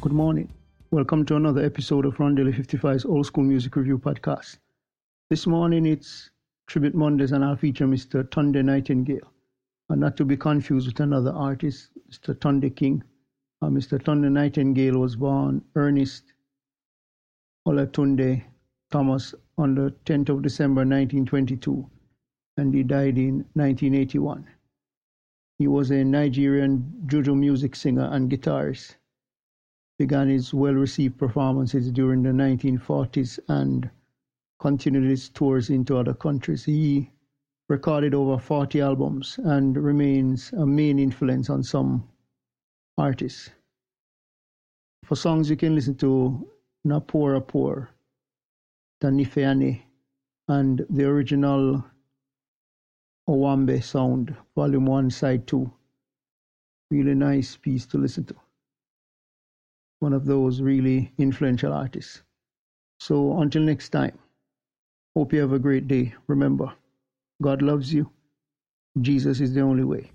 Good morning. Welcome to another episode of Rondelle 55's Old School Music Review podcast. This morning it's Tribute Mondays and I'll feature Mr. Tunde Nightingale, and not to be confused with another artist, Mr. Tunde King. Uh, Mr. Tunde Nightingale was born Ernest Olatunde Thomas on the 10th of December 1922 and he died in 1981. He was a Nigerian juju music singer and guitarist. Began his well-received performances during the 1940s and continued his tours into other countries. He recorded over 40 albums and remains a main influence on some artists. For songs you can listen to Napora Poor, Tanifeani, and the original Owambe Sound, Volume 1, Side 2. Really nice piece to listen to. One of those really influential artists. So until next time, hope you have a great day. Remember, God loves you. Jesus is the only way.